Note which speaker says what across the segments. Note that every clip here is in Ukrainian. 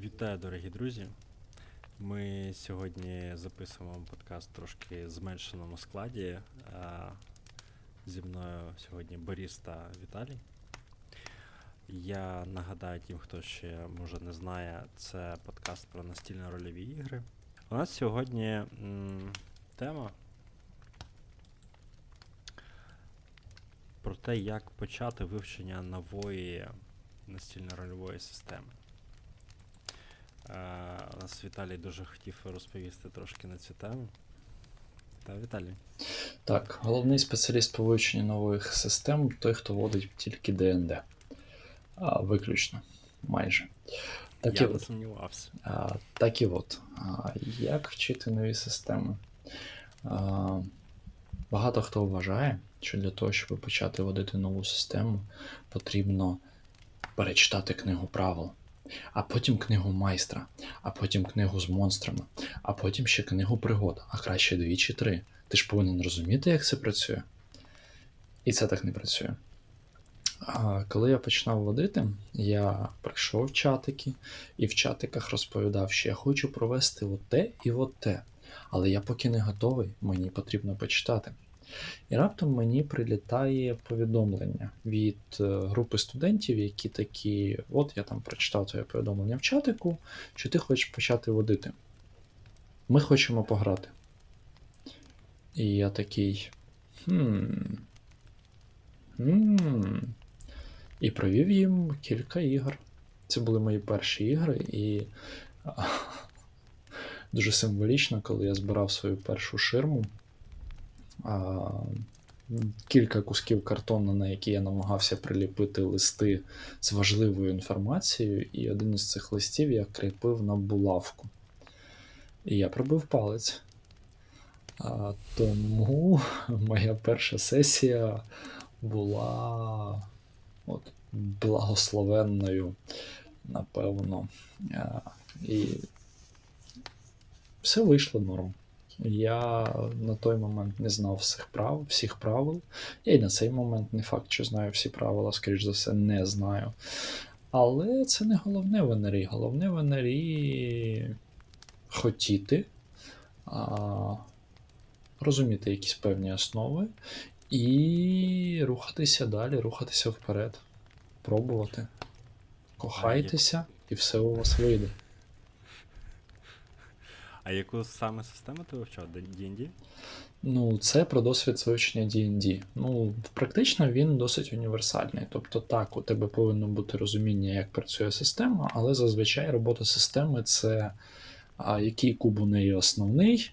Speaker 1: Вітаю, дорогі друзі. Ми сьогодні записуємо подкаст трошки в зменшеному складі. Зі мною сьогодні Борис та Віталій. Я нагадаю тим, хто ще може не знає, це подкаст про настільно-рольові ігри. У нас сьогодні м, тема те, як почати вивчення нової настільно-рольової системи. Е, У нас Віталій дуже хотів розповісти трошки на цю тему. Та, Віталій.
Speaker 2: Так, головний спеціаліст по вивченню нових систем той, хто водить тільки ДНД. А, Виключно. Майже. Так
Speaker 1: Я
Speaker 2: і
Speaker 1: не
Speaker 2: от.
Speaker 1: сумнівався.
Speaker 2: А, так і от. А, як вчити нові системи? А, багато хто вважає, що для того, щоб почати водити нову систему, потрібно перечитати книгу правил, а потім книгу майстра, а потім книгу з монстрами, а потім ще книгу пригод, а краще дві чи три. Ти ж повинен розуміти, як це працює. І це так не працює. Коли я починав водити, я прийшов в чатики і в чатиках розповідав, що я хочу провести от те і от те. Але я поки не готовий, мені потрібно почитати. І раптом мені прилітає повідомлення від е, групи студентів, які такі: от я там прочитав твоє повідомлення в чатику, що ти хочеш почати водити. Ми хочемо пограти. І я такий. Хм. Хм. І провів їм кілька ігор. Це були мої перші ігри, і дуже символічно, коли я збирав свою першу ширму. А, Кілька кусків картону, на які я намагався приліпити листи з важливою інформацією, і один із цих листів я кріпив на булавку. І я пробив палець. А, тому моя перша сесія була от, благословенною, напевно. А, І все вийшло норм. Я на той момент не знав всіх прав, всіх правил. Я і на цей момент не факт, що знаю всі правила, скоріш за все, не знаю. Але це не головне в НРІ. Головне в НРІ хотіти, а, розуміти якісь певні основи і рухатися далі, рухатися вперед, пробувати. Кохайтеся, і все у вас вийде.
Speaker 1: А яку саме систему ти вивчав? D&D?
Speaker 2: Ну, це про досвід вивчення D&D. Ну, практично він досить універсальний. Тобто, так, у тебе повинно бути розуміння, як працює система, але зазвичай робота системи це а, який куб у неї основний,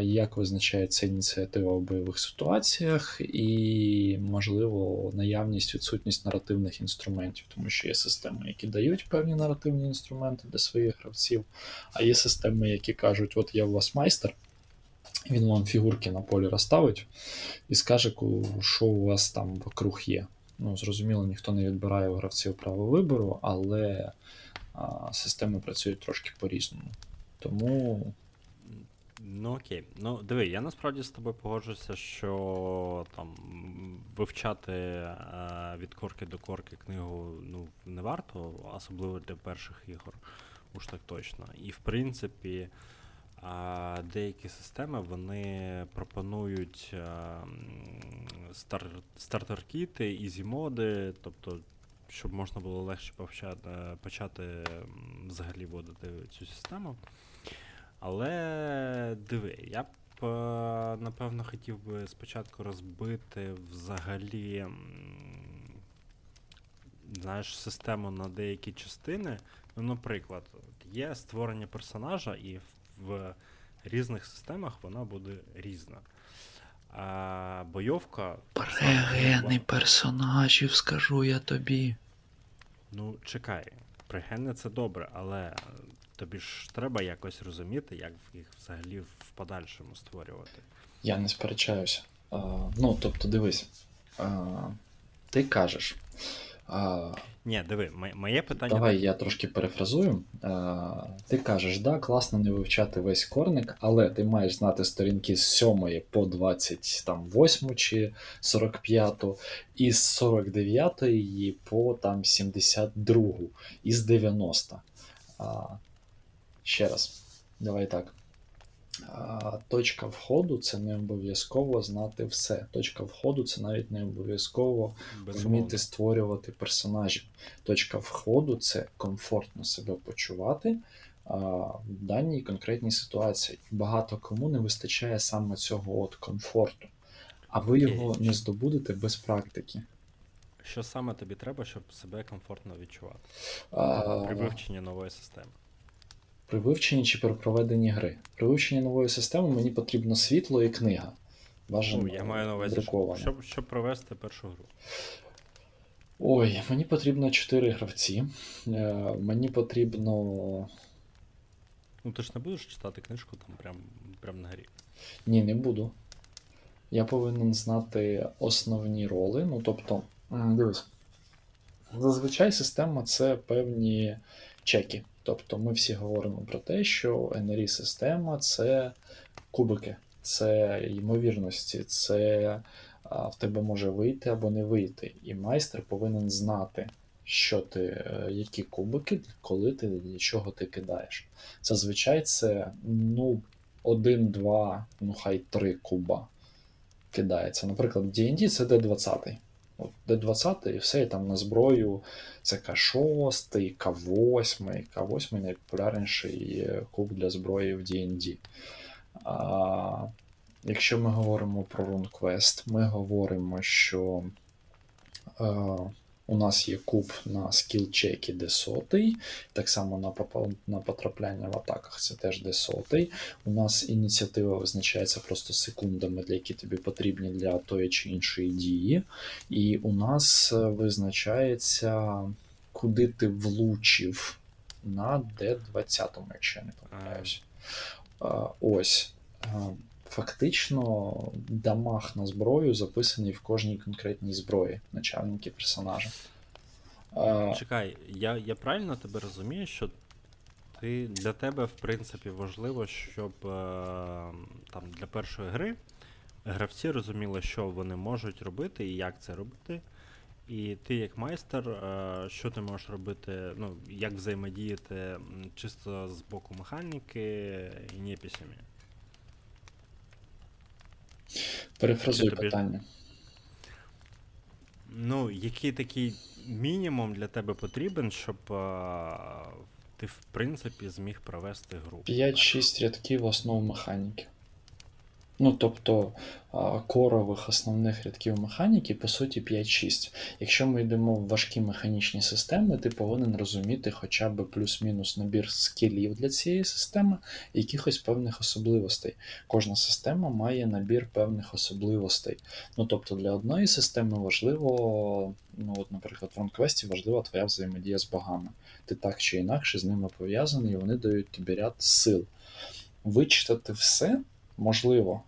Speaker 2: як визначається ініціатива в бойових ситуаціях, і, можливо, наявність, відсутність наративних інструментів, тому що є системи, які дають певні наративні інструменти для своїх гравців, а є системи, які кажуть, от я у вас майстер. Він вам фігурки на полі розставить і скаже, що у вас там вокруг є. Ну, зрозуміло, ніхто не відбирає у гравців право вибору, але а, системи працюють трошки по-різному. Тому
Speaker 1: Ну окей. Ну диви, я насправді з тобою погоджуюся, що там вивчати е, від корки до корки книгу ну, не варто, особливо для перших ігор, уж так точно. І в принципі, а, деякі системи вони пропонують е, стар, стартер-кіти, ізі-моди, тобто, щоб можна було легше повчати, почати взагалі вводити цю систему. Але диви, я б е, напевно хотів би спочатку розбити взагалі знаєш, систему на деякі частини. Ну, наприклад, є створення персонажа, і в, різних системах вона буде різна. А бойовка.
Speaker 2: Прегени персонажів, скажу я тобі.
Speaker 1: Ну, чекай, пригенне це добре, але тобі ж треба якось розуміти, як їх взагалі в подальшому створювати.
Speaker 2: Я не сперечаюся. А, ну, тобто, дивись, а, ти кажеш, А,
Speaker 1: Ні, диви, моє питання.
Speaker 2: Давай я трошки перефразую. А, ти кажеш, да, класно не вивчати весь корник, але ти маєш знати сторінки з 7 по 28 чи 45, і з 49 по там 72, і з 90. А, ще раз, давай так. Точка входу це не обов'язково знати все. Точка входу це навіть не обов'язково вміти створювати персонажів. Точка входу це комфортно себе почувати в даній конкретній ситуації. Багато кому не вистачає саме цього от комфорту, а ви його не здобудете без практики.
Speaker 1: Що саме тобі треба, щоб себе комфортно відчувати? При вивченні нової системи.
Speaker 2: При вивченні чи при проведенні гри. При вивченні нової системи мені потрібно світло і книга. Бажано
Speaker 1: Ну, я маю на увазі, щоб, щоб, щоб провести першу гру.
Speaker 2: Ой, мені потрібно 4 гравці. Е, мені потрібно
Speaker 1: Ну ти ж не будеш читати книжку там прям, прям на грі.
Speaker 2: Ні, не буду. Я повинен знати основні роли. Ну, тобто, дивись, зазвичай система це певні чеки. Тобто ми всі говоримо про те, що NRI система це кубики, це ймовірності, це в тебе може вийти або не вийти. І майстер повинен знати, що ти, е, які кубики, коли ти для чого ти кидаєш. Зазвичай це ну, один, два, ну хай три куба кидається. Наприклад, в D&D це D20. От D20 і все, і там на зброю це К6, К8, К8 найпопулярніший куб для зброї в D&D. А, якщо ми говоримо про RuneQuest, ми говоримо, що е, у нас є куб на скіл-чекі D100, так само на, на потрапляння в атаках це теж D100. У нас ініціатива визначається просто секундами, для які тобі потрібні для тої чи іншої дії. І у нас е, визначається, куди ти влучив на D20, якщо я не помиляюсь. Ось. Фактично, дамаг на зброю записаний в кожній конкретній зброї начальники персонажа.
Speaker 1: Чекай, я, я правильно тебе розумію, що ти для тебе, в принципі, важливо, щоб е, там для першої гри гравці розуміли, що вони можуть робити і як це робити. І ти, як майстер, е, що ти можеш робити, ну, як взаємодіяти чисто з боку механіки і неписями.
Speaker 2: Перефразуй
Speaker 1: тобі-
Speaker 2: питання.
Speaker 1: Ну, який такий мінімум для тебе потрібен, щоб а, ти, в принципі, зміг провести гру?
Speaker 2: 5-6 рядків основ механіки. Ну, тобто корових основних рядків механіки, по суті, 5-6. Якщо ми йдемо в важкі механічні системи, ти повинен розуміти хоча б плюс-мінус набір скілів для цієї системи якихось певних особливостей. Кожна система має набір певних особливостей. Ну, тобто, для одної системи важливо, ну, от, наприклад, в RunQuest важлива твоя взаємодія з богами. Ти так чи інакше з ними пов'язаний, і вони дають тобі ряд сил. Вичитати все можливо,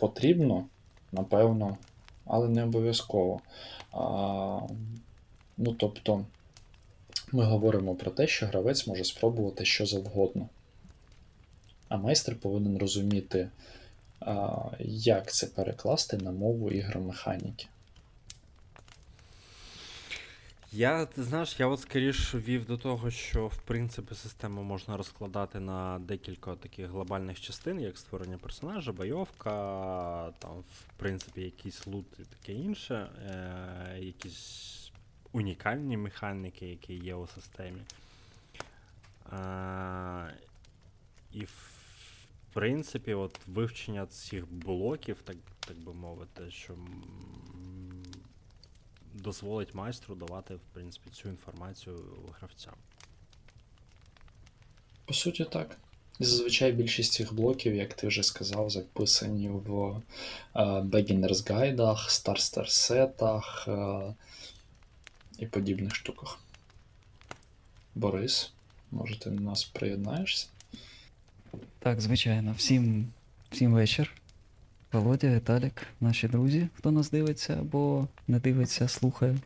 Speaker 2: потрібно, напевно, але не обов'язково. Ну, тобто, ми говоримо про те, що гравець може спробувати що завгодно. А майстер повинен розуміти, як це перекласти на мову ігромеханіки.
Speaker 1: Я, ти знаєш, я от скоріше вів до того, що в принципі систему можна розкладати на декілька таких глобальних частин, як створення персонажа, бойовка, там, в принципі, якийсь лут і таке інше, е- якісь унікальні механіки, які є у системі. Е- і в принципі, от вивчення цих блоків, так, так би мовити, що. Дозволить майстру давати, в принципі, цю інформацію гравцям.
Speaker 2: По суті, так. І зазвичай більшість цих блоків, як ти вже сказав, записані в е, beginners гайдах, старстер сетах і подібних штуках. Борис, може, ти до нас приєднаєшся?
Speaker 3: Так, звичайно. Всім, всім вечір. Володя, Віталік, наші друзі, хто нас дивиться або не дивиться, слухає.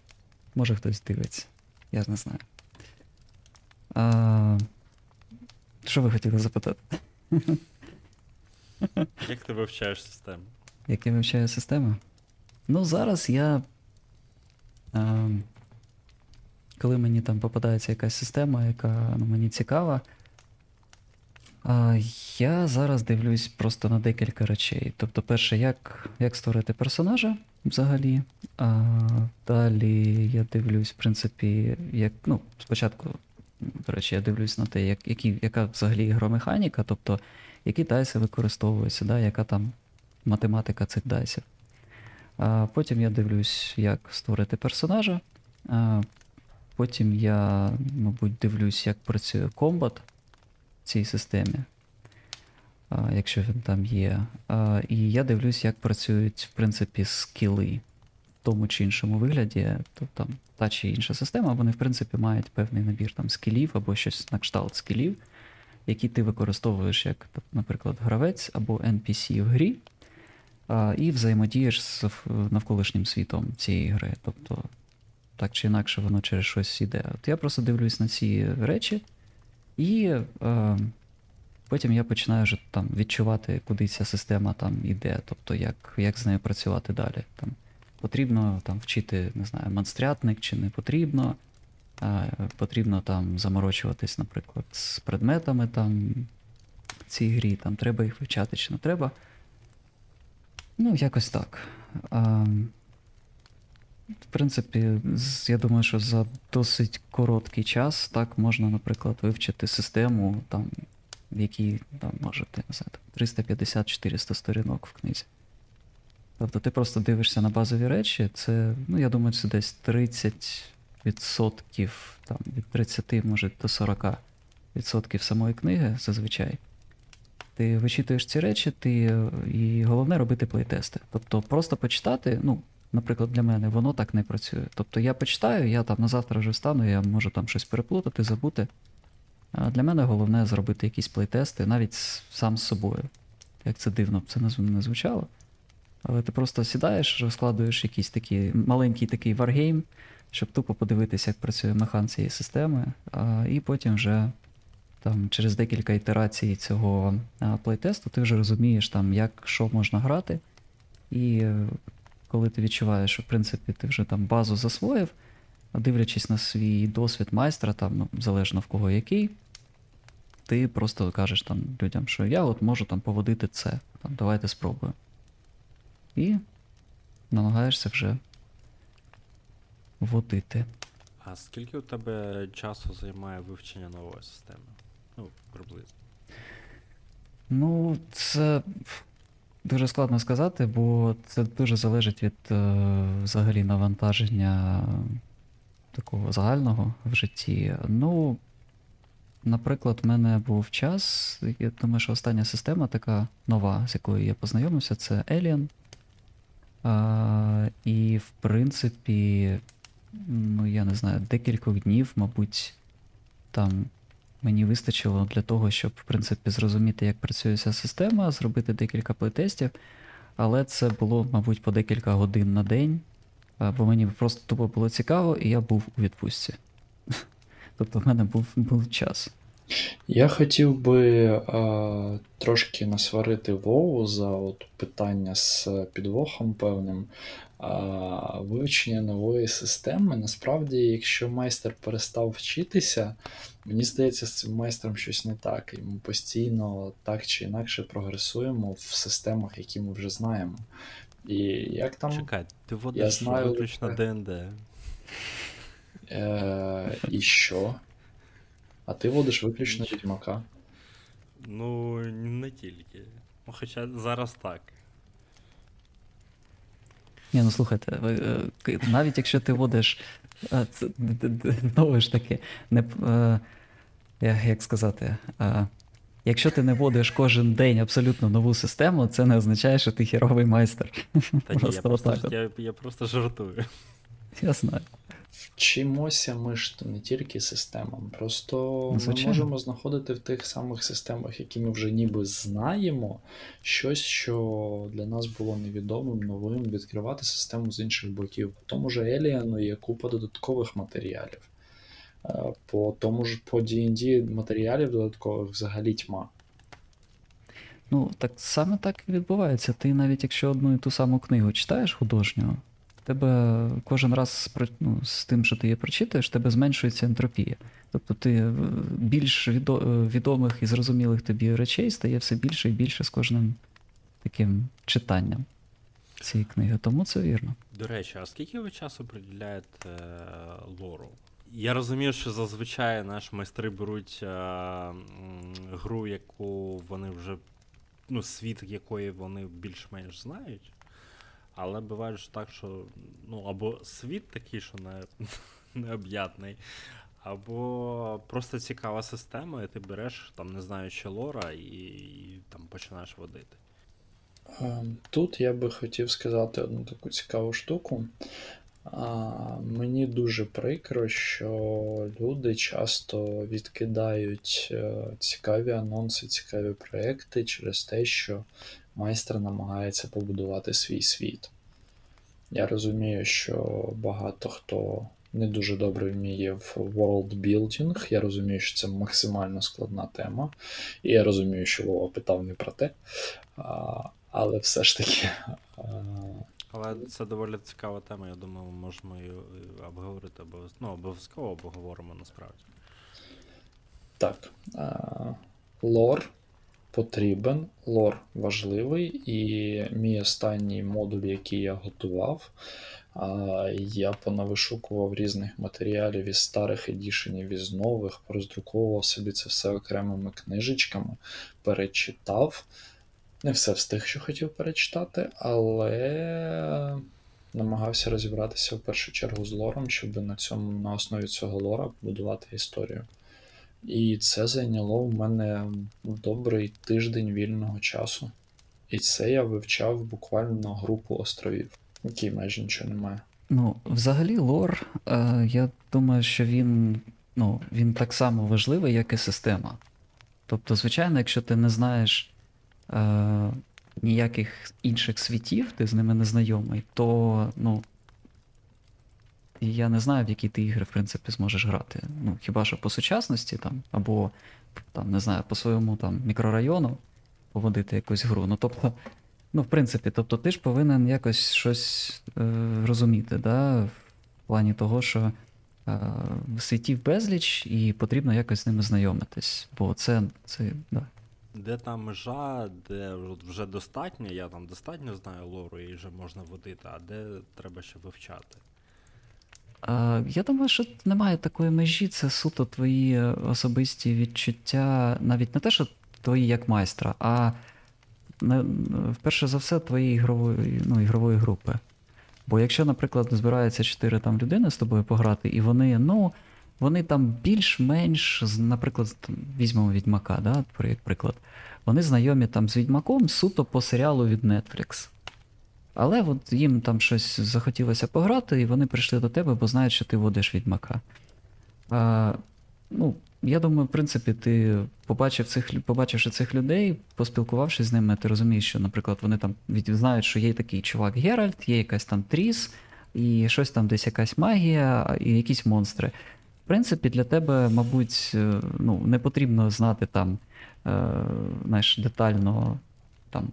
Speaker 3: Може хтось дивиться. Я не знаю. А, що ви хотіли запитати?
Speaker 1: Як ти вивчаєш систему?
Speaker 3: Як я вивчаю системи? Ну, зараз я. А, коли мені там попадається якась система, яка ну, мені цікава, я зараз дивлюсь просто на декілька речей. Тобто, перше, як, як створити персонажа взагалі. А, далі я дивлюсь, в принципі, як. Ну, спочатку, до речі, я дивлюсь на те, як, які, яка взагалі ігромеханіка, тобто, які дайси використовуються, да, яка там математика цих дайсів. А потім я дивлюсь, як створити персонажа. А потім я, мабуть, дивлюсь, як працює комбат цій системі, якщо він там є. І я дивлюсь, як працюють, в принципі, скіли в тому чи іншому вигляді. Тобто там та чи інша система, вони, в принципі, мають певний набір там скілів або щось на кшталт скілів, які ти використовуєш як, наприклад, гравець або NPC в грі і взаємодієш з навколишнім світом цієї гри. Тобто, так чи інакше, воно через щось іде. От я просто дивлюсь на ці речі, і е, потім я починаю вже там відчувати, куди ця система там іде, тобто як, як з нею працювати далі. Там, потрібно там вчити, не знаю, монстрятник чи не потрібно. А, потрібно там заморочуватись, наприклад, з предметами там в цій грі, там треба їх вивчати чи не треба. Ну, якось так. А, в принципі, я думаю, що за досить короткий час так можна, наприклад, вивчити систему, там, в якій там, може, ти, не 350-400 сторінок в книзі. Тобто ти просто дивишся на базові речі, це, ну, я думаю, це десь 30%, там, від 30, може, до 40% самої книги зазвичай. Ти вичитуєш ці речі, ти, і головне робити плейтести. Тобто просто почитати, ну, наприклад, для мене воно так не працює. Тобто я почитаю, я там на завтра вже встану, я можу там щось переплутати, забути. А для мене головне зробити якісь плейтести, навіть сам з собою. Як це дивно це не звучало. Але ти просто сідаєш, розкладуєш якийсь такий маленький такий варгейм, щоб тупо подивитися, як працює механ цієї системи, а, і потім вже там, через декілька ітерацій цього плейтесту ти вже розумієш, там, як що можна грати. І коли ти відчуваєш, що в принципі ти вже там базу засвоїв, а дивлячись на свій досвід майстра, там, ну, залежно в кого який, ти просто кажеш там людям, що я от можу там поводити це. Там, давайте спробуємо. І намагаєшся вже водити.
Speaker 1: А скільки у тебе часу займає вивчення нової системи? Ну, приблизно.
Speaker 3: Ну, це дуже складно сказати, бо це дуже залежить від е, взагалі навантаження такого загального в житті. Ну, наприклад, в мене був час, я думаю, що остання система така нова, з якою я познайомився, це Alien. А, і, в принципі, ну, я не знаю, декількох днів, мабуть, там мені вистачило для того, щоб, в принципі, зрозуміти, як працює ця система, зробити декілька плейтестів. Але це було, мабуть, по декілька годин на день, бо мені просто тупо було цікаво, і я був у відпустці. Тобто в мене був, був час.
Speaker 2: Я хотів би е, трошки насварити Вову за от питання з підвохом певним. А, вивчення нової системи. Насправді, якщо майстер перестав вчитися, мені здається, з цим майстром щось не так. І ми постійно так чи інакше прогресуємо в системах, які ми вже знаємо. І як там
Speaker 1: Чекай, ти водиш
Speaker 2: знаю
Speaker 1: виключно ДНД.
Speaker 2: е, і що? А ти водиш виключно відьмака.
Speaker 1: Ну, не тільки. Ну, Хоча зараз так.
Speaker 3: Ні, ну слухайте, ви, е, навіть якщо ти водиш, це, знову ж таки, не, е, як сказати, е, якщо ти не водиш кожен день абсолютно нову систему, це не означає, що ти херовий майстер.
Speaker 1: Та ні, я
Speaker 3: Просто
Speaker 1: я, я просто жартую.
Speaker 3: Я знаю.
Speaker 2: Вчимося ми ж не тільки системам, просто ми можемо знаходити в тих самих системах, які ми вже ніби знаємо, щось, що для нас було невідомим, новим, відкривати систему з інших боків. По тому ж Alien є купа додаткових матеріалів. Е, По тому ж по D&D матеріалів додаткових взагалі тьма.
Speaker 3: Ну, так саме так і відбувається. Ти навіть якщо одну і ту саму книгу читаєш художню, в тебе кожен раз ну, з тим, що ти її прочитаєш, тебе зменшується ентропія. Тобто ти е, більш е, відомих і зрозумілих тобі речей стає все більше і більше з кожним таким читанням цієї книги. Тому це вірно.
Speaker 1: До речі, а скільки ви часу приділяєте е, лору? Я розумію, що зазвичай наші майстри беруть е, гру, яку вони вже, ну, світ якої вони більш-менш знають. Але буває ж так, що ну, або світ такий, що не, необ'ятний, або просто цікава система, і ти береш, там, не знаючи лора, і, і там починаєш водити.
Speaker 2: Ем, Тут я би хотів сказати одну таку цікаву штуку. А, Мені дуже прикро, що люди часто відкидають е, цікаві анонси, цікаві проекти через те, що майстер намагається побудувати свій світ. Я розумію, що багато хто не дуже добре вміє в world building. Я розумію, що це максимально складна тема. І я розумію, що Вова питав не про те. А, але все ж таки. а,
Speaker 1: Але це доволі цікава тема, я думаю, ми можемо її е, обговорити, обов'язково, ну, обов'язково обговоримо насправді.
Speaker 2: Так. а, Лор потрібен, лор важливий, і мій останній модуль, який я готував, я понавишукував різних матеріалів із старих едішенів, із нових, пороздруковував собі це все окремими книжечками, перечитав. Не все встиг, що хотів перечитати, але намагався розібратися в першу чергу з лором, щоб на цьому на основі цього лора будувати історію. І це зайняло в мене добрий тиждень вільного часу. І це я вивчав буквально групу островів, які майже нічого немає.
Speaker 3: Ну, взагалі, лор, е, я думаю, що він, ну, він так само важливий, як і система. Тобто, звичайно, якщо ти не знаєш е, ніяких інших світів, ти з ними не знайомий, то ну, я не знаю, в які ти ігри, в принципі, зможеш грати. Ну, хіба що по сучасності там, або там, не знаю, по своєму там мікрорайону поводити якусь гру. Ну, тобто, ну, в принципі, тобто ти ж повинен якось щось е, розуміти, да? в плані того, що е, світів безліч, і потрібно якось з ними знайомитись. Бо це, це да.
Speaker 1: Де та межа, де вже достатньо, я там достатньо знаю лору і вже можна водити, а де треба ще вивчати.
Speaker 3: Я думаю, що немає такої межі, це суто твої особисті відчуття, навіть не те, що твої як майстра, а вперше за все твоєї ігрової, ну, ігрової групи. Бо якщо, наприклад, збираються чотири там людини з тобою пограти, і вони, ну, вони там більш-менш, наприклад, візьмемо Відьмака, да, як приклад, вони знайомі там з Відьмаком суто по серіалу від Netflix. Але от їм там щось захотілося пограти, і вони прийшли до тебе, бо знають, що ти водиш відьмака. А, ну, я думаю, в принципі, ти побачив цих, побачивши цих людей, поспілкувавшись з ними, ти розумієш, що, наприклад, вони там знають, що є такий чувак Геральт, є якась там Тріс, і щось там десь якась магія, і якісь монстри. В принципі, для тебе, мабуть, е, ну, не потрібно знати там, е, знаєш, детально там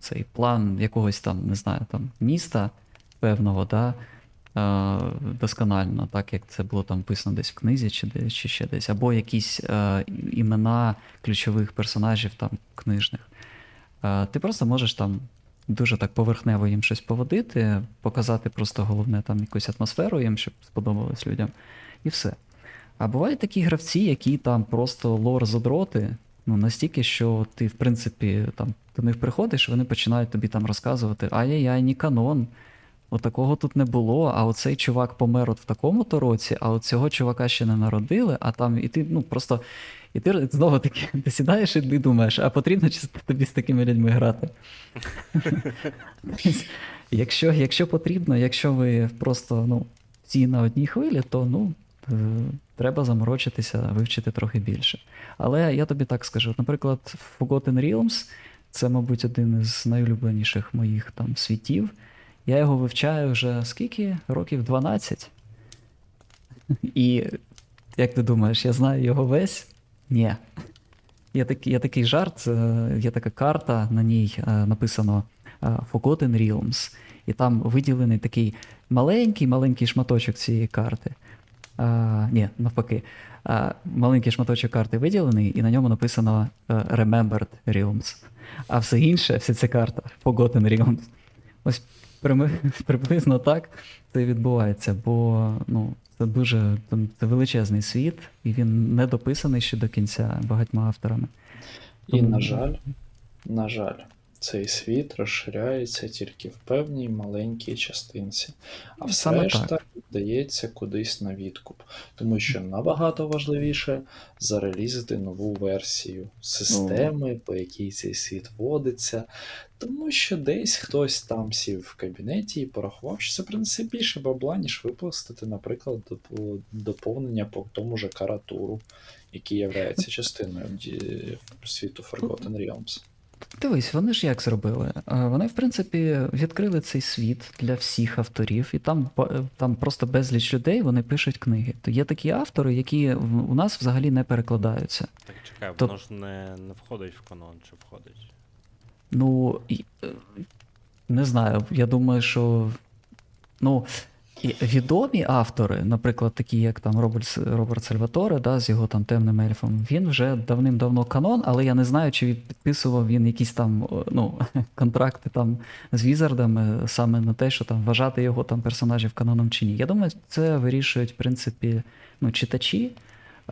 Speaker 3: цей план якогось там, не знаю, там міста певного, да, досконально, так як це було там писано десь в книзі чи, десь, чи ще десь, або якісь імена ключових персонажів там книжних. Ти просто можеш там дуже так поверхнево їм щось поводити, показати просто головне там якусь атмосферу їм, щоб сподобалось людям, і все. А бувають такі гравці, які там просто лор задроти, ну настільки, що ти, в принципі, там до них приходиш, вони починають тобі там розказувати: ай-яй-яй, ні канон. Отакого тут не було, а оцей чувак помер от в такому-то році, а от цього чувака ще не народили, а там і ти, ну просто. І ти знову таки ти сідаєш і ти думаєш, а потрібно чи тобі з такими людьми грати? Якщо, якщо потрібно, якщо ви просто ну, всі на одній хвилі, то ну, треба заморочитися, вивчити трохи більше. Але я тобі так скажу: наприклад, Forgotten Realms це, мабуть, один із найулюбленіших моїх там світів. Я його вивчаю вже скільки? Років 12. І як ти думаєш, я знаю його весь? Ні. Є такий, є такий жарт, е, є така карта, на ній е, написано е, Forgotten Realms, і там виділений такий маленький-маленький шматочок цієї карти. А, ні, навпаки. А, маленький шматочок карти виділений, і на ньому написано е, Remembered Realms. А все інше, вся ця карта Forgotten Realms. Ось приблизно так це відбувається, бо ну, це дуже це величезний світ, і він не дописаний ще до кінця багатьма авторами.
Speaker 2: І,
Speaker 3: Тому-
Speaker 2: на жаль, на жаль, цей світ розширяється тільки в певній маленькій частинці, а все решта віддається кудись на відкуп, тому що набагато важливіше зарелізити нову версію системи, по якій цей світ водиться, тому що десь хтось там сів в кабінеті і порахував, що це принесе більше бабла, ніж випустити, наприклад, доповнення по тому же каратуру, який є частиною світу Forgotten Realms.
Speaker 3: Дивись, вони ж як зробили? Е, Вони, в принципі, відкрили цей світ для всіх авторів, і там, там просто безліч людей вони пишуть книги. То є такі автори, які у нас взагалі не перекладаються.
Speaker 1: Так чекай,
Speaker 3: То-
Speaker 1: воно ж не, не входить в канон, чи входить?
Speaker 3: Ну, е, не знаю, я думаю, що. Ну, і відомі автори, наприклад, такі, як там Роберт, Роберт Сальваторе, да, з його там темним ельфом, він вже давним-давно канон, але я не знаю, чи підписував він якісь там ну, контракти там з візардами саме на те, що там вважати його там персонажів каноном чи ні. Я думаю, це вирішують, в принципі, ну, читачі.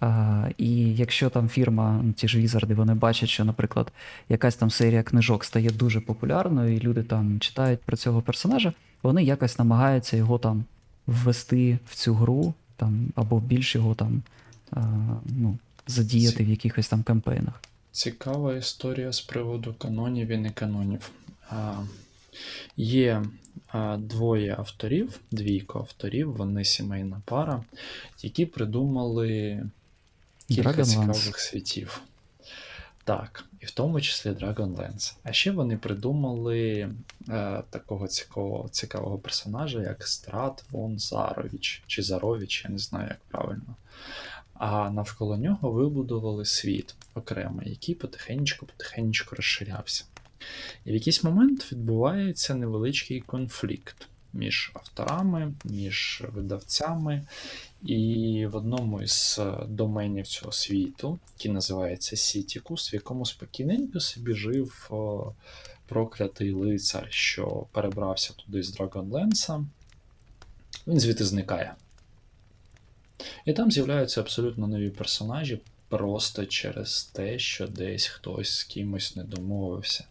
Speaker 3: А, і якщо там фірма, ну, ті ж візарди, вони бачать, що, наприклад, якась там серія книжок стає дуже популярною, і люди там читають про цього персонажа, вони якось намагаються його там ввести в цю гру, там, або більш його там а, ну, задіяти в якихось там кампейнах.
Speaker 2: Цікава історія з приводу канонів і неканонів. А, є а, двоє авторів, двійко авторів, вони сімейна пара, які придумали кілька
Speaker 3: Dragonlance.
Speaker 2: цікавих світів. Так, і в тому числі Dragonlance. А ще вони придумали е, такого цікавого, цікавого персонажа, як Страт Вон Зарович, чи Зарович, я не знаю, як правильно. А навколо нього вибудували світ окремий, який потихеньку-потихеньку розширявся. І в якийсь момент відбувається невеличкий конфлікт між авторами, між видавцями. І в одному із е, доменів цього світу, який називається Сітікус, в якому спокійненько собі жив проклятий лицар, що перебрався туди з Dragonlance, він звідти зникає. І там з'являються абсолютно нові персонажі просто через те, що десь хтось з кимось не домовився.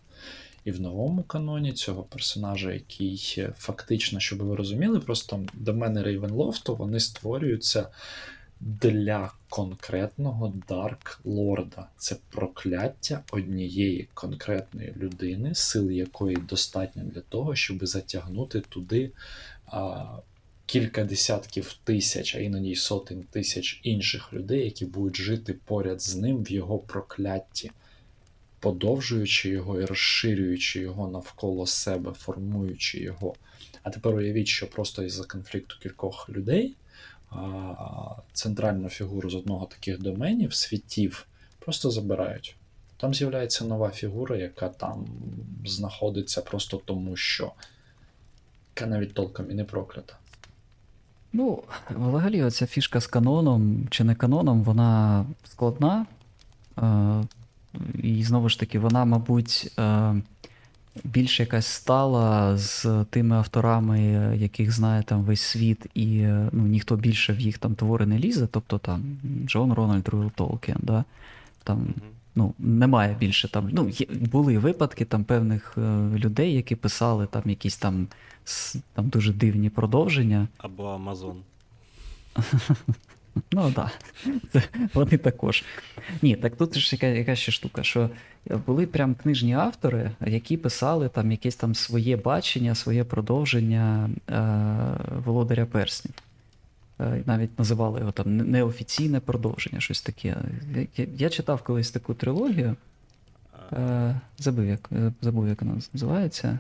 Speaker 2: І в новому каноні цього персонажа, який е, фактично, щоб ви розуміли, просто домени Рейвенлофту вони створюються для конкретного Dark Lord а. Це прокляття однієї конкретної людини, сил якої достатньо для того, щоб затягнути туди а, кілька десятків тисяч, а іноді й сотень тисяч інших людей, які будуть жити поряд з ним в його прокляття подовжуючи його і розширюючи його навколо себе, формуючи його. А тепер уявіть, що просто із-за конфлікту кількох людей центральну фігуру з одного таких доменів, світів, просто забирають. Там з'являється нова фігура, яка там знаходиться просто тому, що яка навіть толком і не проклята.
Speaker 3: Ну, взагалі, оця фішка з каноном чи не каноном, вона складна. І знову ж таки, вона, мабуть, е, більше якась стала з тими авторами, яких знає там весь світ, і е, ну, ніхто більше в їх там твори не лізе, тобто там Джон Рональд Руйл Толкін, да? там ну, немає більше там. Ну, є, були випадки там певних е, людей, які писали там якісь там, там дуже дивні продовження.
Speaker 1: Або Амазон.
Speaker 3: Ну так, да. вони також. Ні, так тут ж яка, яка ще штука, що були прям книжні автори, які писали там якесь там своє бачення, своє продовження е, Володаря Перснів. Е, Навіть називали його там неофіційне продовження, щось таке. Я, я, читав колись таку трилогію.
Speaker 1: Е,
Speaker 3: забув, як, е, забув, як вона називається.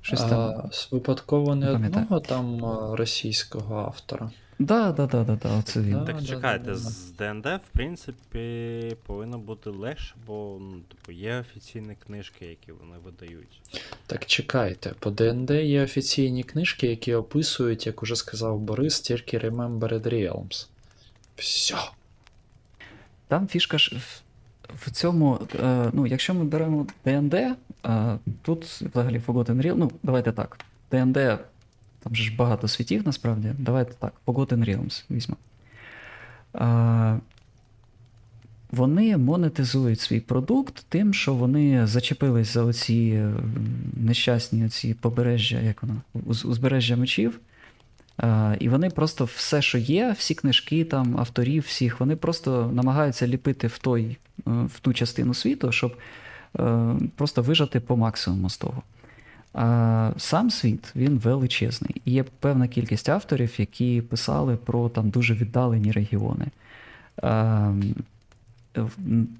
Speaker 3: Щось там.
Speaker 2: А, випадково не
Speaker 3: Не
Speaker 2: одного там російського автора.
Speaker 3: Да, да, да, да, да, оце він.
Speaker 2: Да.
Speaker 1: Так чекайте, з ДНД, в принципі, повинно бути легше, бо ну, типу, є офіційні книжки, які вони видають.
Speaker 2: Так чекайте, по ДНД є офіційні книжки, які описують, як уже сказав Борис, тільки Remembered Realms. Все.
Speaker 3: Там фішка ж в, в цьому. Е, ну, якщо ми беремо ДНД, е, тут взагалі Forgotten Realms, ну, давайте так. ДНД, там же ж багато світів насправді. Давайте так, Forgotten Realms візьмемо. Е, вони монетизують свій продукт тим, що вони зачепились за оці е, нещасні оці побережжя, як воно, уз- узбережжя мечів. Е, І вони просто все, що є, всі книжки там, авторів, всіх, вони просто намагаються ліпити в, той, е, в ту частину світу, щоб е, просто вижати по максимуму з того. Сам світ він величезний. Є певна кількість авторів, які писали про там дуже віддалені регіони.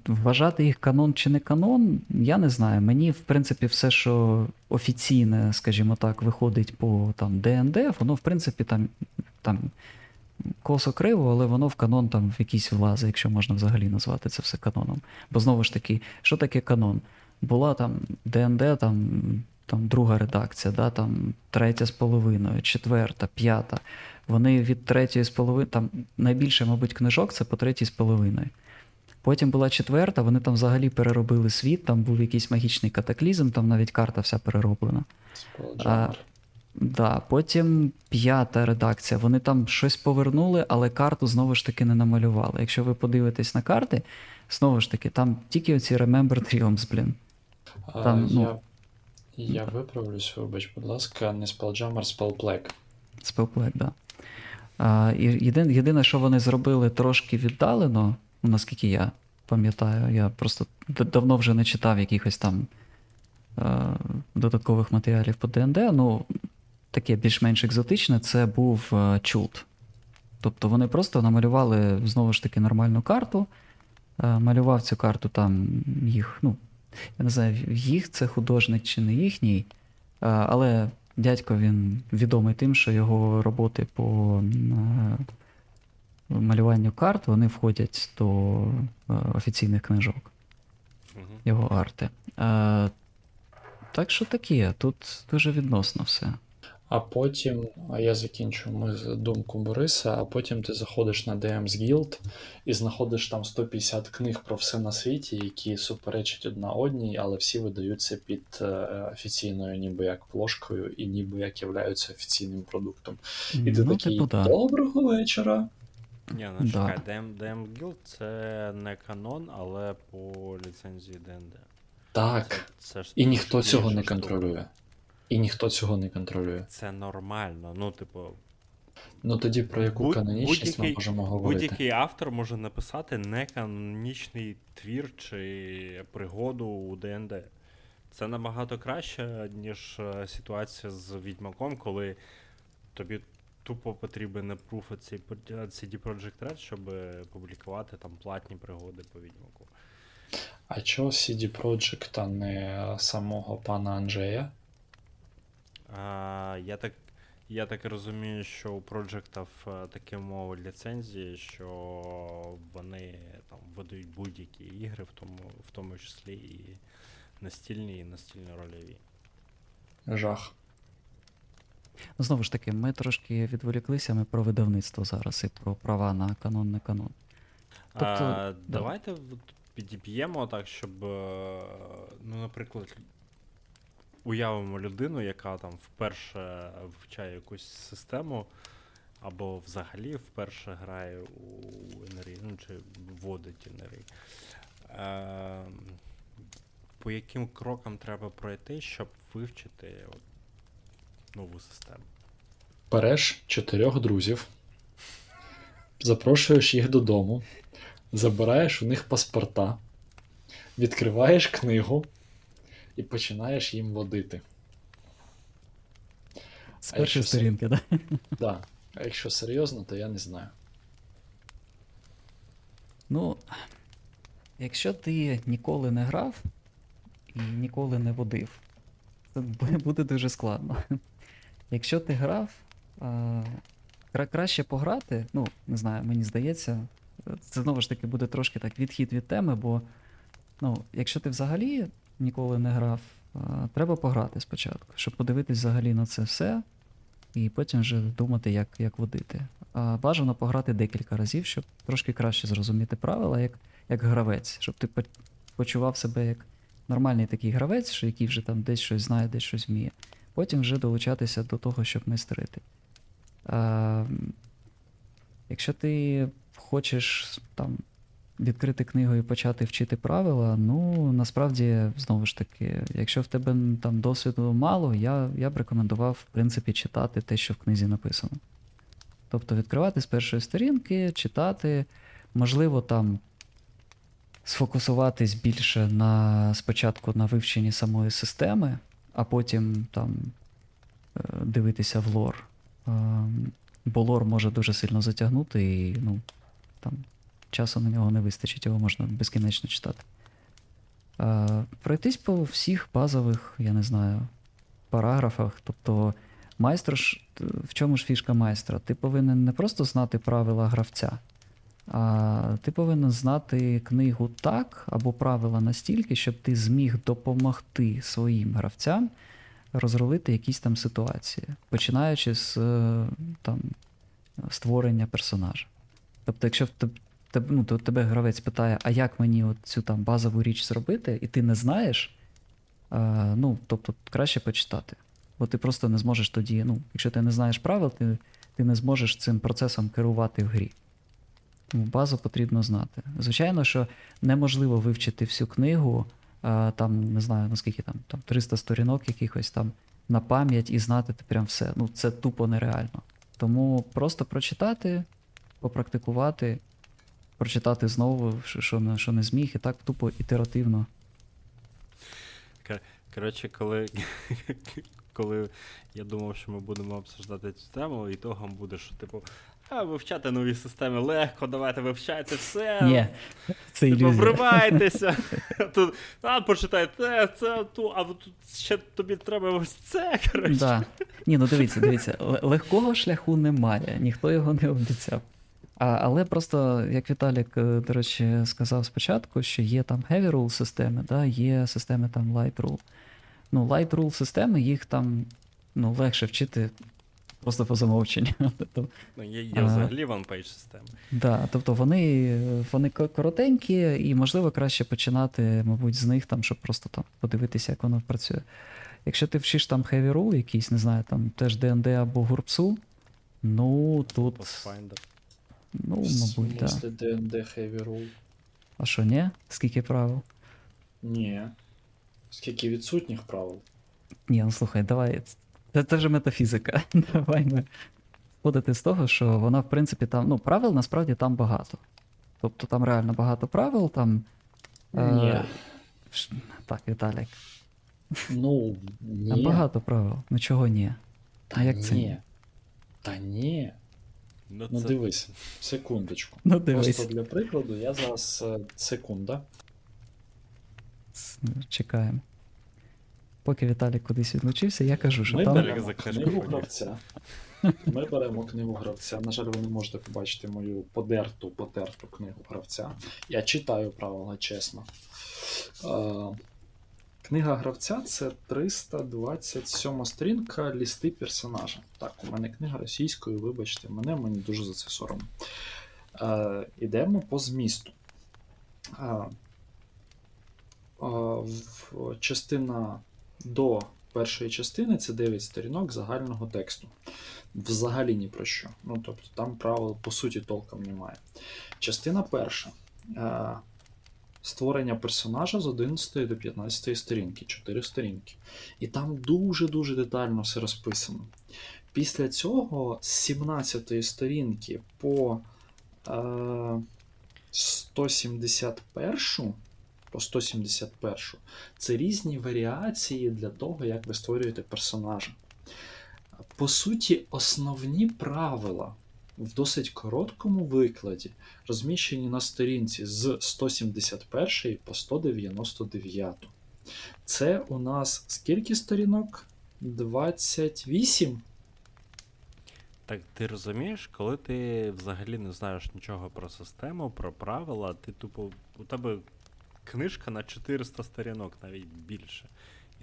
Speaker 3: Вважати їх канон чи не канон, я не знаю. Мені, в принципі, все, що офіційне, скажімо так, виходить по там ДНД, воно, в принципі, там, там косо криво, але воно в канон там в якийсь влазить, якщо можна взагалі назвати це все каноном. Бо знову ж таки, що таке канон? Була там ДНД, там, там друга редакція, да, там третя з половиною, четверта, п'ята. Вони від третьої з половиною, там найбільше, мабуть, книжок це по третій з половиною. Потім була четверта, вони там взагалі переробили світ, там був якийсь магічний катаклізм, там навіть карта вся перероблена.
Speaker 2: Спелджаммер.
Speaker 3: Да, потім п'ята редакція. Вони там щось повернули, але карту знову ж таки не намалювали. Якщо ви подивитесь на карти, знову ж таки, там тільки оці Remembered Realms, блін.
Speaker 2: А,
Speaker 3: ну-
Speaker 2: я, я виправлюсь, вибач, будь ласка, не Spelljammer, Spellplague.
Speaker 3: Spellplague, да. А, і єдин, єдине, що вони зробили трошки віддалено, наскільки я пам'ятаю, я просто давно вже не читав якихось там е, додаткових матеріалів по ДНД. Ну, таке більш-менш екзотичне, це був чулт. Тобто вони просто намалювали знову ж таки нормальну карту. Малював цю карту там їх, ну, я не знаю, їх це художник чи не їхній. Але дядько він відомий тим, що його роботи по е, малюванню карт вони входять до е, офіційних книжок, його арти. Е, Так що таке, тут дуже відносно все.
Speaker 2: А потім, а я закінчу ми думку Бориса, а потім ти заходиш на DM's Guild і знаходиш там 150 книг про все на світі, які суперечать одна одній, але всі видаються під е, офіційною ніби як плошкою і ніби як являються офіційним продуктом. І ти
Speaker 3: ну,
Speaker 2: такий
Speaker 3: типу, да.
Speaker 2: Доброго вечора.
Speaker 1: Ні, ну
Speaker 3: Да.
Speaker 1: DM, DM Guild це не канон, але по ліцензії ДНД.
Speaker 2: Так.
Speaker 1: Це, це ж
Speaker 2: І ніхто цього не
Speaker 1: штука.
Speaker 2: контролює. І ніхто цього не контролює.
Speaker 1: Це нормально. Ну, типу,
Speaker 2: Ну тоді про яку
Speaker 1: Будь-
Speaker 2: канонічність ми можемо говорити?
Speaker 1: будь-який автор може написати неканонічний твір чи пригоду у ДНД. Це набагато краще, ніж е, ситуація з відьмаком, коли тобі тупо потрібен цей- від CD Projekt Red, щоб е, публікувати там платні пригоди по відьмаку.
Speaker 2: А чого CD Projekt, а не самого пана Анджея?
Speaker 1: А, я так. Я так розумію, що у проджектів е, такі умови ліцензії, що вони там видають будь-які ігри, в тому, в тому числі і настільні, і настільно-рольові.
Speaker 2: Жах.
Speaker 3: Знову ж таки, ми трошки відволіклися, ми про видавництво зараз і про права на канон, не канон. Тобто,
Speaker 1: а,
Speaker 3: да.
Speaker 1: давайте підіб'ємо так, щоб, е, ну, наприклад, уявимо людину, яка там вперше вивчає якусь систему, або взагалі вперше грає у НРІ, ну чи вводить НРІ. Е, по яким крокам треба пройти, щоб вивчити от, нову систему?
Speaker 2: Береш чотирьох друзів, запрошуєш їх додому, забираєш у них паспорта, відкриваєш книгу і починаєш їм водити.
Speaker 3: З
Speaker 2: А
Speaker 3: першої сторінки, так? Да?
Speaker 2: Да. А якщо серйозно, то я не знаю.
Speaker 3: Ну, якщо ти ніколи не грав і ніколи не водив, це буде дуже складно. Якщо ти грав, а, краще пограти, ну, не знаю, мені здається, це знову ж таки буде трошки так відхід від теми, бо ну, якщо ти взагалі ніколи не грав, треба пограти спочатку, щоб подивитись взагалі на це все, і потім вже думати, як, як водити. А бажано пограти декілька разів, щоб трошки краще зрозуміти правила, як, як гравець, щоб ти почував себе як нормальний такий гравець, що який вже там десь щось знає, десь щось вміє. Потім вже долучатися до того, щоб майстерити. А, якщо ти хочеш там відкрити книгу і почати вчити правила, ну насправді, знову ж таки, якщо в тебе там досвіду мало, я, я б рекомендував, в принципі, читати те, що в книзі написано. Тобто відкривати з першої сторінки, читати, можливо, там сфокусуватись більше на спочатку на вивченні самої системи, а потім там е, дивитися в лор. Ем, Бо лор може дуже сильно затягнути, і ну, там часу на нього не вистачить, його можна безкінечно читати. Е, Пройтись по всіх базових, я не знаю, параграфах. Тобто, майстер ж, в чому ж фішка майстра? Ти повинен не просто знати правила гравця, а ти повинен знати книгу так або правила настільки, щоб ти зміг допомогти своїм гравцям розрулити якісь там ситуації, починаючи з е, там, створення персонажа. Тобто, якщо теб- ну, то тебе гравець питає, а як мені цю там базову річ зробити, і ти не знаєш, е, ну, тобто краще почитати. Бо ти просто не зможеш тоді, ну, якщо ти не знаєш правил, ти, ти не зможеш цим процесом керувати в грі. Тому базу потрібно знати. Звичайно, що неможливо вивчити всю книгу, а, там, не знаю, наскільки там, там 300 сторінок якихось там на пам'ять і знати ти прям все. Ну, це тупо нереально. Тому просто прочитати, попрактикувати, прочитати знову, що, що, не, що не зміг, і так тупо ітеративно.
Speaker 1: Коротше, коли, коли я думав, що ми будемо обсуждати цю тему, ітогом буде, що типу, а вивчати нові системи легко, давайте вивчайте все.
Speaker 3: Ні, це
Speaker 1: Типу, вривайтеся. Тут, а, почитай те, це, ту, а тут ще тобі треба ось це. Коротше.
Speaker 3: Да. Ні, ну дивіться, дивіться, легкого шляху немає, ніхто його не обіцяв. А, але просто, як Віталік, е, до речі, сказав спочатку, що є там heavy rule системи, да, є системи там light rule. Ну, light rule системи, їх там ну, легше вчити просто по замовченню. Тобто,
Speaker 1: Ну, є, є взагалі one-page системи.
Speaker 3: Да, тобто вони, вони коротенькі, і можливо краще починати, мабуть, з них, там, щоб просто там подивитися, як воно працює. Якщо ти вчиш там heavy rule, якийсь, не знаю, там теж DND або гурпсу, ну тут.
Speaker 1: Pathfinder.
Speaker 3: Ну, мабуть, так.
Speaker 2: смислі D&D Heavy Rule?
Speaker 3: А що, ні? Скільки правил?
Speaker 2: Ні. Скільки відсутніх правил?
Speaker 3: Ні, ну слухай, давай. Це, це вже метафізика. Давай ми входити з того, що вона, в принципі, там. Ну, правил насправді там багато. Тобто там реально багато правил, там. е,
Speaker 2: Ні.
Speaker 3: Так, Віталік.
Speaker 2: Ну,
Speaker 3: Там багато правил. Ну чого ні?
Speaker 2: Та
Speaker 3: А як це
Speaker 2: ні.
Speaker 3: ні?
Speaker 2: Та ні.
Speaker 1: Ну,
Speaker 2: Ну
Speaker 1: це...
Speaker 2: дивись, секундочку.
Speaker 3: Ну дивись.
Speaker 2: Просто для прикладу, я зараз е, секунда.
Speaker 3: Чекаємо. Поки Віталік кудись відлучився, я кажу, що
Speaker 2: Ми
Speaker 3: там.
Speaker 1: Віталік
Speaker 2: беремо
Speaker 1: за
Speaker 2: книгу гравця. Ми беремо книгу гравця. На жаль, ви не можете побачити мою подерту, потерту книгу гравця. Я читаю правила, чесно. Книга гравця це 327 сторінка лісти персонажа. Так, у мене книга російською, вибачте, мене мені дуже за це соромно. Е, Ідемо по змісту. Е, е, в- частина до першої частини це 9 сторінок загального тексту. Взагалі ні про що. Ну, тобто там правил по суті толком немає. Частина перша. Е, Створення персонажа з 11 до 15 сторінки, 4 сторінки. І там дуже-дуже детально все розписано. Після цього з 17 сторінки по е, 171 по 171 це різні варіації для того, як ви створюєте персонажа. по суті, основні правила в досить короткому викладі розміщені на сторінці з 171 по 199. Це у нас скільки сторінок? 28?
Speaker 1: Так ти розумієш, коли ти взагалі не знаєш нічого про систему, про правила, ти тупо. У тебе книжка на 400 сторінок, навіть більше.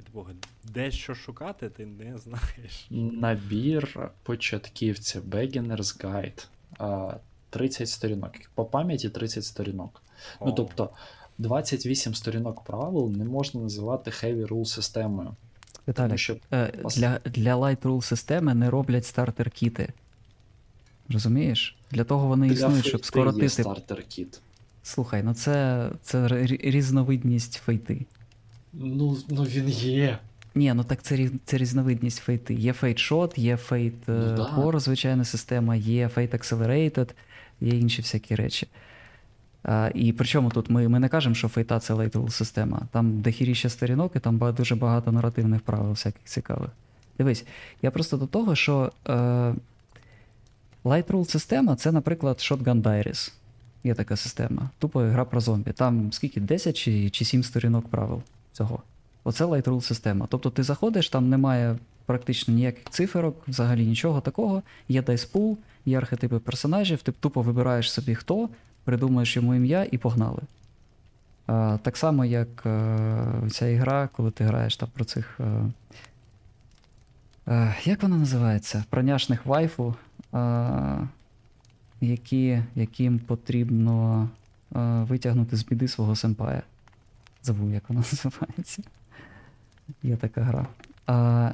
Speaker 1: І типу, де що шукати, ти не знаєш.
Speaker 2: Набір початківця Beginner's Guide. 30 сторінок. По пам'яті 30 сторінок. Ну тобто 28 сторінок правил не можна називати heavy rule системою. Тому що
Speaker 3: е, для, для Light Rule системи не роблять стартер-кіти. Розумієш? Для того вони
Speaker 2: для
Speaker 3: існують, щоб
Speaker 2: фейти
Speaker 3: скоротити.
Speaker 2: стартер кіт.
Speaker 3: Слухай, ну це, це різновидність фейти.
Speaker 2: Ну, ну він є.
Speaker 3: Ні, ну так це, це різновидність фейти. Є Shot, є Fate
Speaker 2: Ну да.
Speaker 3: Core, звичайна система, є Fate Accelerated, є інші всякі речі. А, і причому тут ми, ми не кажемо, що фейта це Rule система. Там дохіріще сторінок, і там дуже багато наративних правил всяких цікавих. Дивись, я просто до того, що е, Light Rule система це, наприклад, Shotgun Diaries. Є така система. Тупо гра про зомбі. Там скільки? 10 чи, чи 7 сторінок правил цього. Оце Light Rule система. Тобто ти заходиш, там немає практично ніяких циферок, взагалі нічого такого. Є дайспул, є архетипи персонажів, ти тупо вибираєш собі хто, придумаєш йому ім'я і погнали. А, так само, як е, ця ігра, коли ти граєш там про цих. Е, е, як вона називається? Про няшних вайфу, е, які, яким потрібно е, витягнути з біди свого сенпая. Забув, як вона називається. Є така гра. А,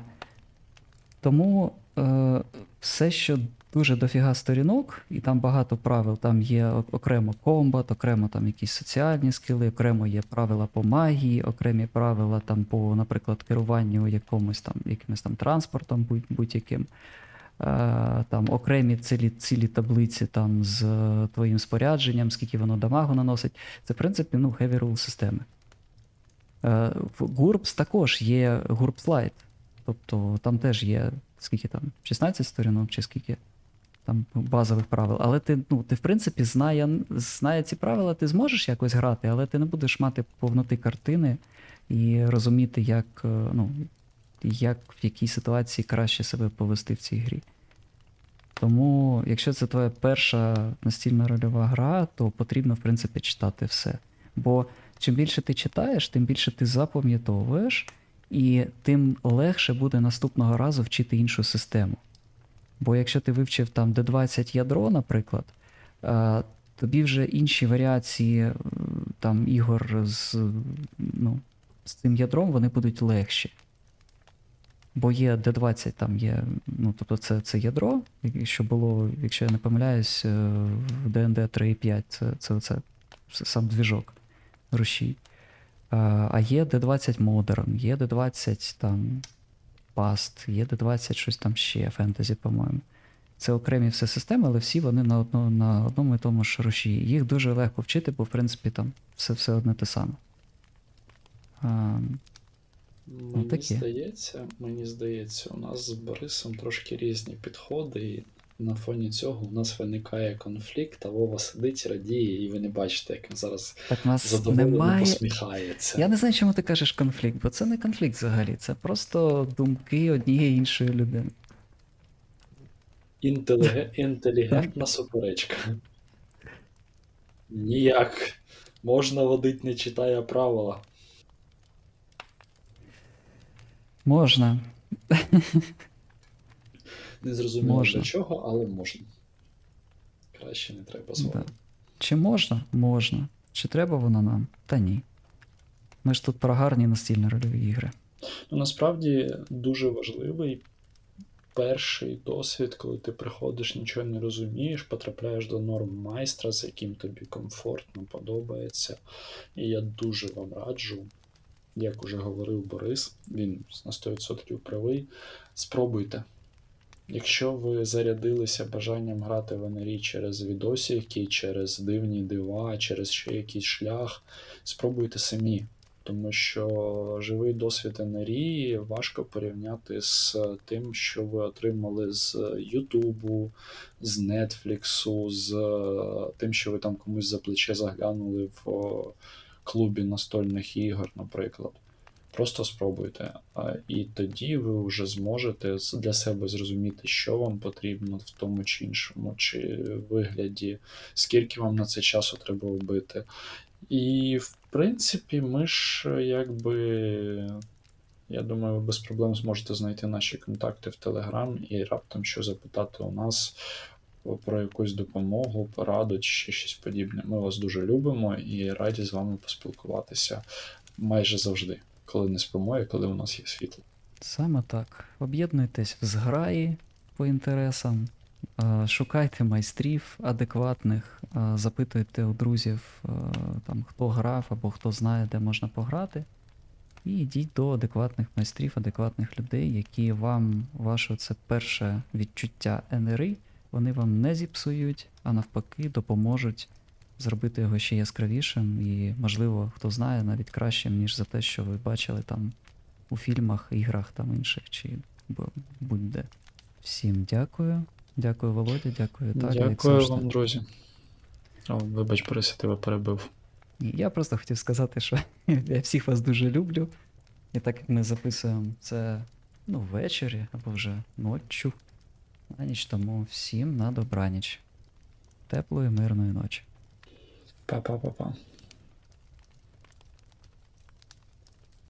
Speaker 3: тому е, все, що дуже дофіга сторінок, і там багато правил. Там є окремо комбат, окремо там якісь соціальні скіли, окремо є правила по магії, окремі правила там по, наприклад, керуванню якомусь там якимось там транспортом, будь- будь-яким. Е, Там окремі цілі, цілі таблиці там з твоїм спорядженням, скільки воно дамагу наносить. Це, в принципі, ну, heavy rule системи. Е, GURPS також є GURPS Lite. Тобто там теж є скільки там, 16 сторінок чи скільки там базових правил. Але ти, ну, ти в принципі, знає, знає ці правила, ти зможеш якось грати, але ти не будеш мати повноти картини і розуміти, як, е, ну, як в якій ситуації краще себе повести в цій грі. Тому, якщо це твоя перша настільна рольова гра, то потрібно, в принципі, читати все. Бо чим більше ти читаєш, тим більше ти запам'ятовуєш, і тим легше буде наступного разу вчити іншу систему. Бо якщо ти вивчив там D20 ядро, наприклад, е, тобі вже інші варіації е, там, ігор з, ну, з цим ядром вони будуть легші. Бо є D20, там є, ну, тобто це, це ядро, що було, якщо я не помиляюсь, е, в DND 3.5, це, це, це, це сам двіжок рушій. А є D20 Modern, є D20 там Past, є D20 щось там ще, фентезі, по-моєму. Це окремі все системи, але всі вони на, одно, на одному і тому ж руші. Їх дуже легко вчити, бо в принципі там все, все одне те саме. А,
Speaker 2: Мені здається, мені здається, у нас з Борисом трошки різні підходи, і на фоні цього у нас виникає конфлікт, а Вова сидить, радіє, і ви не бачите, як він зараз
Speaker 3: так нас
Speaker 2: задоволено
Speaker 3: немає.
Speaker 2: посміхається.
Speaker 3: Я не знаю, чому ти кажеш конфлікт, бо це не конфлікт взагалі, це просто думки однієї іншої людини.
Speaker 2: Інтеліге... Інтелігентна суперечка. Ніяк. Можна водить, не читає правила.
Speaker 3: Можна.
Speaker 2: Не зрозуміло
Speaker 3: Можна.
Speaker 2: для чого, але можна. Краще не треба з
Speaker 3: Да.
Speaker 2: вами.
Speaker 3: Чи можна? Можна. Чи треба воно нам? Та ні. Ми ж тут про гарні настільні рольові ігри.
Speaker 2: Ну, насправді дуже важливий перший досвід, коли ти приходиш, нічого не розумієш, потрапляєш до норм майстра, з яким тобі комфортно подобається. І я дуже вам раджу, як уже говорив Борис, він на 100% правий. Спробуйте. Якщо ви зарядилися бажанням грати в НРІ через відосики, через дивні дива, через ще якийсь шлях, спробуйте самі. тому що живий досвід НРІ важко порівняти з тим, що ви отримали з Ютубу, з Нетфліксу, з е, тим, що ви там комусь за плече заглянули в клубі настольних ігор, наприклад. Просто спробуйте. І тоді ви вже зможете для себе зрозуміти, що вам потрібно в тому чи іншому, чи вигляді, скільки вам на це часу треба вбити. І, в принципі, ми ж якби. Я думаю, ви без проблем зможете знайти наші контакти в Телеграм і раптом що запитати у нас про якусь допомогу, пораду чи ще щось подібне. Ми вас дуже любимо і раді з вами поспілкуватися майже завжди, коли не спимо і коли у нас є світло.
Speaker 3: Саме так. Об'єднуйтесь в зграї по інтересам, е, шукайте майстрів адекватних, е, запитуйте у друзів, е, там, хто грав або хто знає, де можна пограти. І йдіть до адекватних майстрів, адекватних людей, які вам ваше це перше відчуття НРИ, вони вам не зіпсують, а навпаки допоможуть зробити його ще яскравішим і, можливо, хто знає, навіть кращим, ніж за те, що ви бачили там у фільмах, іграх там інших чи бу- будь-де. Всім дякую. Дякую, Володя, дякую, Віталій.
Speaker 2: Дякую вам, друзі. О, вибач, Борис, я тебе перебив.
Speaker 3: Я просто хотів сказати, що я всіх вас дуже люблю. І так як ми записуємо це ну, ввечері або вже ноччю, на ніч тому всім на добраніч. Теплої, мирної ночі.
Speaker 2: Pa, pa, pa, pa.